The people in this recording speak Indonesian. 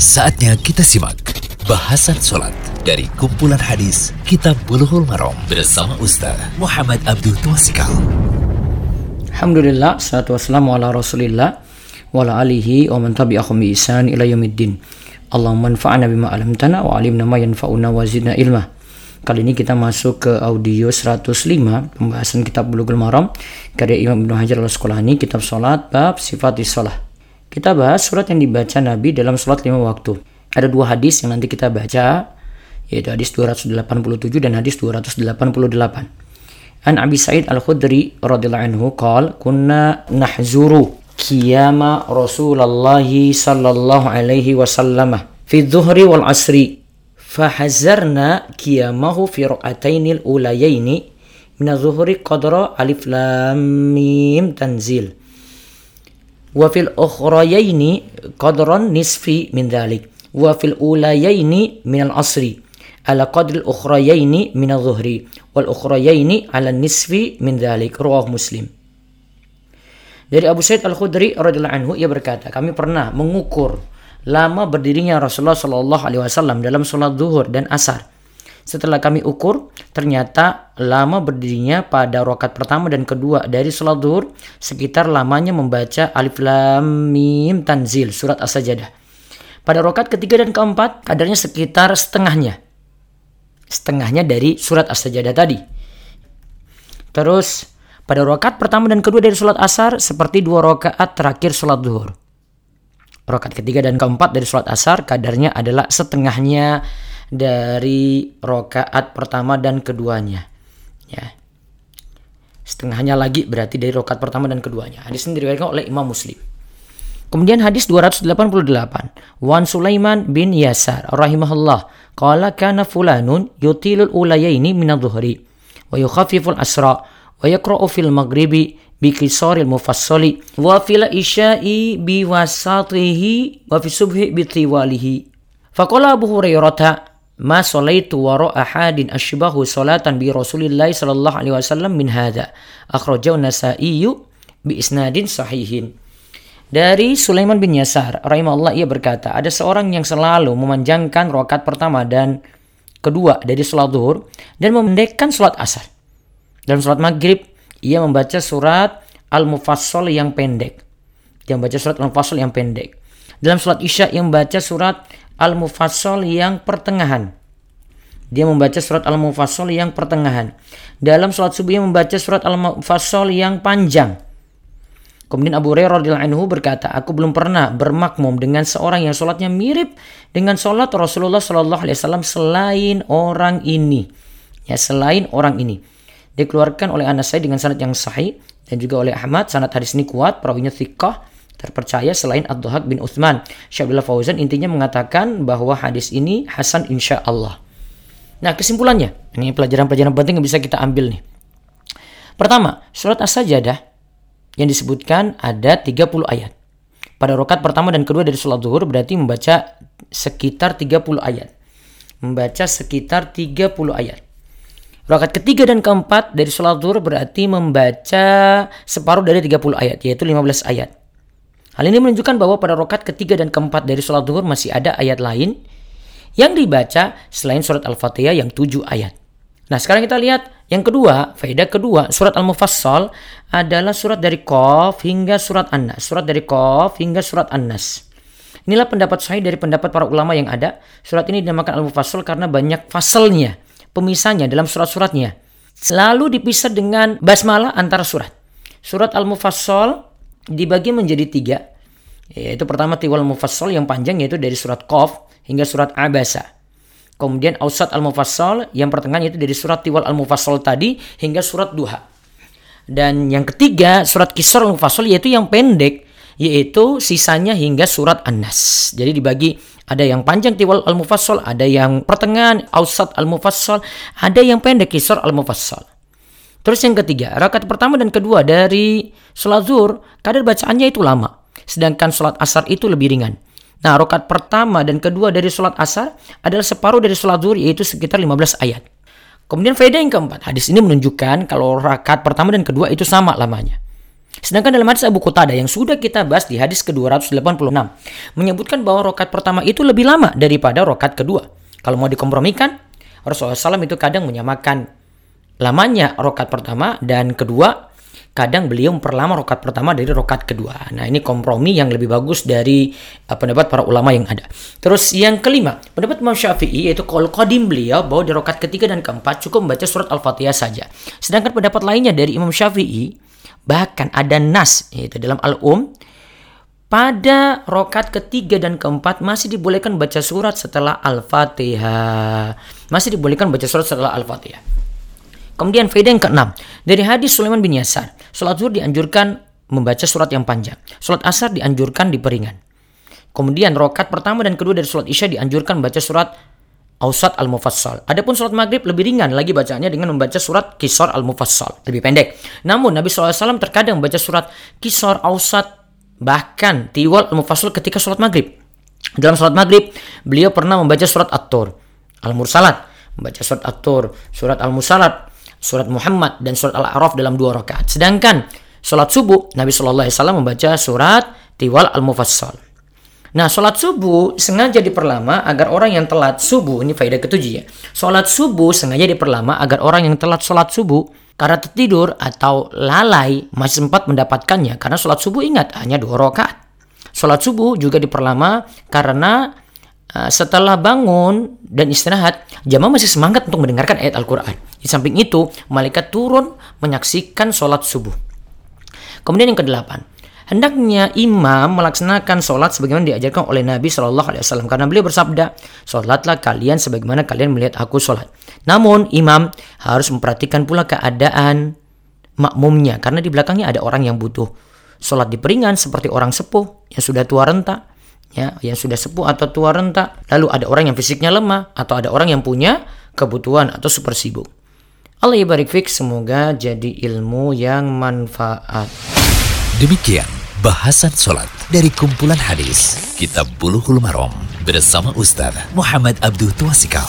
Saatnya kita simak bahasan sholat dari kumpulan hadis Kitab Bulughul Maram bersama Ustaz Muhammad Abdul Twasikal. Alhamdulillah, salatu wassalamu ala rasulillah wa ala alihi wa man tabi'ahum bi ihsan ila yaumiddin. Allahumma anfa'na bima alamtana wa alimna ma yanfa'una wa zidna ilma. Kali ini kita masuk ke audio 105 pembahasan kitab Bulughul Maram karya Imam Ibnu Hajar Al-Asqalani kitab salat bab sifat salah. Kita bahas surat yang dibaca Nabi dalam salat lima waktu. Ada dua hadis yang nanti kita baca yaitu hadis 287 dan hadis 288. An Abi Sa'id Al-Khudri radhiyallahu anhu qala kunna nahzuru qiyama Rasulullah sallallahu alaihi wasallam fi dhuhri wal asri fahazarna qiyamahu fi ra'atainil ulayaini min adh-dhuhri qadra alif lam mim tanzil wa fil ukhrayaini qadran nisfi min dhalik. Wa fil ulayaini min al-asri ala qadri al-ukhrayaini min adh-dhuhri. Wal ukhrayaini ala nisfi min dhalik. Rawah muslim. Dari Abu Sa'id Al-Khudri radhiyallahu anhu ia berkata, kami pernah mengukur lama berdirinya Rasulullah Shallallahu alaihi wasallam dalam sholat zuhur dan asar. Setelah kami ukur, ternyata lama berdirinya pada rokat pertama dan kedua dari sholat zuhur sekitar lamanya membaca Alif Lam Mim Tanzil surat As-Sajdah. Pada rokat ketiga dan keempat kadarnya sekitar setengahnya. Setengahnya dari surat As-Sajdah tadi. Terus pada rokat pertama dan kedua dari sholat asar seperti dua rokaat terakhir sholat zuhur. Rokat ketiga dan keempat dari sholat asar kadarnya adalah setengahnya dari rokaat pertama dan keduanya. Ya. Setengahnya lagi berarti dari rokat pertama dan keduanya. Hadis ini diriwayatkan oleh Imam Muslim. Kemudian hadis 288. Wan Sulaiman bin Yasar rahimahullah qala kana fulanun yutilul ulayaini min adh-dhuhri wa yukhaffiful asra wa yaqra'u fil maghribi bi qisaril mufassali wa fil isya'i bi wasatihi wa fi subhi bi tiwalihi faqala Abu Hurairah ma salaitu wara ahadin ashbahu salatan bi Rasulillah sallallahu alaihi wasallam min hadza akhrajahu Nasa'i bi isnadin sahihin dari Sulaiman bin Yasar rahimahullah ia berkata ada seorang yang selalu memanjangkan rakaat pertama dan kedua dari salat zuhur dan memendekkan salat asar dalam surat maghrib, ia membaca surat Al-Mufassal yang pendek. Dia membaca surat Al-Mufassal yang pendek. Dalam surat Isya, ia membaca surat Al-Mufassal yang pertengahan. Dia membaca surat Al-Mufassal yang pertengahan. Dalam surat subuh, ia membaca surat Al-Mufassal yang panjang. Kemudian Abu Hurairah radhiyallahu anhu berkata, aku belum pernah bermakmum dengan seorang yang sholatnya mirip dengan sholat Rasulullah Shallallahu Alaihi Wasallam selain orang ini. Ya, selain orang ini dikeluarkan oleh Anas dengan sanad yang sahih dan juga oleh Ahmad sanad hadis ini kuat perawinya thiqah terpercaya selain Abdul bin Uthman. Syabdullah Fauzan intinya mengatakan bahwa hadis ini hasan insya Allah. Nah kesimpulannya, ini pelajaran-pelajaran penting yang bisa kita ambil nih. Pertama, surat As-Sajdah yang disebutkan ada 30 ayat. Pada rokat pertama dan kedua dari sholat zuhur berarti membaca sekitar 30 ayat. Membaca sekitar 30 ayat. Rakaat ketiga dan keempat dari sholat zuhur berarti membaca separuh dari 30 ayat, yaitu 15 ayat. Hal ini menunjukkan bahwa pada rakaat ketiga dan keempat dari sholat zuhur masih ada ayat lain yang dibaca selain surat Al-Fatihah yang 7 ayat. Nah sekarang kita lihat yang kedua, faedah kedua, surat Al-Mufassal adalah surat dari Qaf hingga surat An-Nas. Surat dari Qaf hingga surat An-Nas. Inilah pendapat sahih dari pendapat para ulama yang ada. Surat ini dinamakan Al-Mufassal karena banyak fasalnya, pemisahnya dalam surat-suratnya. Selalu dipisah dengan basmalah antara surat. Surat Al-Mufassal dibagi menjadi tiga. Yaitu pertama Tiwal Mufassal yang panjang yaitu dari surat Qaf hingga surat Abasa. Kemudian Ausat Al-Mufassal yang pertengahan itu dari surat Tiwal Al-Mufassal tadi hingga surat Duha. Dan yang ketiga surat Kisar Al-Mufassal yaitu yang pendek yaitu sisanya hingga surat An-Nas. Jadi dibagi ada yang panjang Tiwal Al-Mufassal, ada yang pertengahan Ausat Al-Mufassal, ada yang pendek Kisar Al-Mufassal. Terus yang ketiga, rakaat pertama dan kedua dari sholat zuhur, kadar bacaannya itu lama. Sedangkan sholat asar itu lebih ringan. Nah, rokat pertama dan kedua dari sholat asar adalah separuh dari sholat zuhur yaitu sekitar 15 ayat. Kemudian faedah yang keempat, hadis ini menunjukkan kalau rakaat pertama dan kedua itu sama lamanya. Sedangkan dalam hadis Abu Qutadah yang sudah kita bahas di hadis ke-286 menyebutkan bahwa rokat pertama itu lebih lama daripada rokat kedua. Kalau mau dikompromikan, Rasulullah SAW itu kadang menyamakan lamanya rokat pertama dan kedua kadang beliau memperlama rokat pertama dari rokat kedua. Nah ini kompromi yang lebih bagus dari uh, pendapat para ulama yang ada. Terus yang kelima, pendapat Imam Syafi'i yaitu kol kodim beliau bahwa di rokat ketiga dan keempat cukup membaca surat Al-Fatihah saja. Sedangkan pendapat lainnya dari Imam Syafi'i bahkan ada nas yaitu dalam Al-Um pada rokat ketiga dan keempat masih dibolehkan baca surat setelah Al-Fatihah. Masih dibolehkan baca surat setelah Al-Fatihah. Kemudian faedah yang keenam. Dari hadis Sulaiman bin Yasar. Sholat zuhur dianjurkan membaca surat yang panjang. Sholat asar dianjurkan diperingan. Kemudian rokat pertama dan kedua dari sholat isya dianjurkan membaca surat Ausat Al-Mufassal. Adapun sholat maghrib lebih ringan lagi bacanya dengan membaca surat Kisor Al-Mufassal. Lebih pendek. Namun Nabi SAW terkadang membaca surat Kisor Ausat bahkan tiwal al-mufassal ketika sholat maghrib. Dalam sholat maghrib, beliau pernah membaca surat At-Tur, Al-Mursalat, membaca surat At-Tur, surat Al-Musalat, surat Muhammad, dan surat Al-A'raf dalam dua rakaat. Sedangkan sholat subuh, Nabi Shallallahu Alaihi Wasallam membaca surat Tiwal Al-Mufassal. Nah, sholat subuh sengaja diperlama agar orang yang telat subuh, ini faedah ketujuh ya. Sholat subuh sengaja diperlama agar orang yang telat sholat subuh karena tertidur atau lalai masih sempat mendapatkannya karena sholat subuh ingat hanya dua rakaat. Sholat subuh juga diperlama karena setelah bangun dan istirahat, jamaah masih semangat untuk mendengarkan ayat Al-Quran. Di samping itu, malaikat turun menyaksikan sholat subuh. Kemudian yang kedelapan, hendaknya imam melaksanakan sholat sebagaimana diajarkan oleh Nabi Wasallam karena beliau bersabda, sholatlah kalian sebagaimana kalian melihat aku sholat. Namun imam harus memperhatikan pula keadaan makmumnya karena di belakangnya ada orang yang butuh sholat di peringan seperti orang sepuh yang sudah tua renta, ya yang sudah sepuh atau tua renta. Lalu ada orang yang fisiknya lemah atau ada orang yang punya kebutuhan atau super sibuk. Allah ibarik fik semoga jadi ilmu yang manfaat. Demikian bahasan sholat dari kumpulan hadis Kitab Bulughul Maram bersama Ustaz Muhammad Abdul Tuasikal.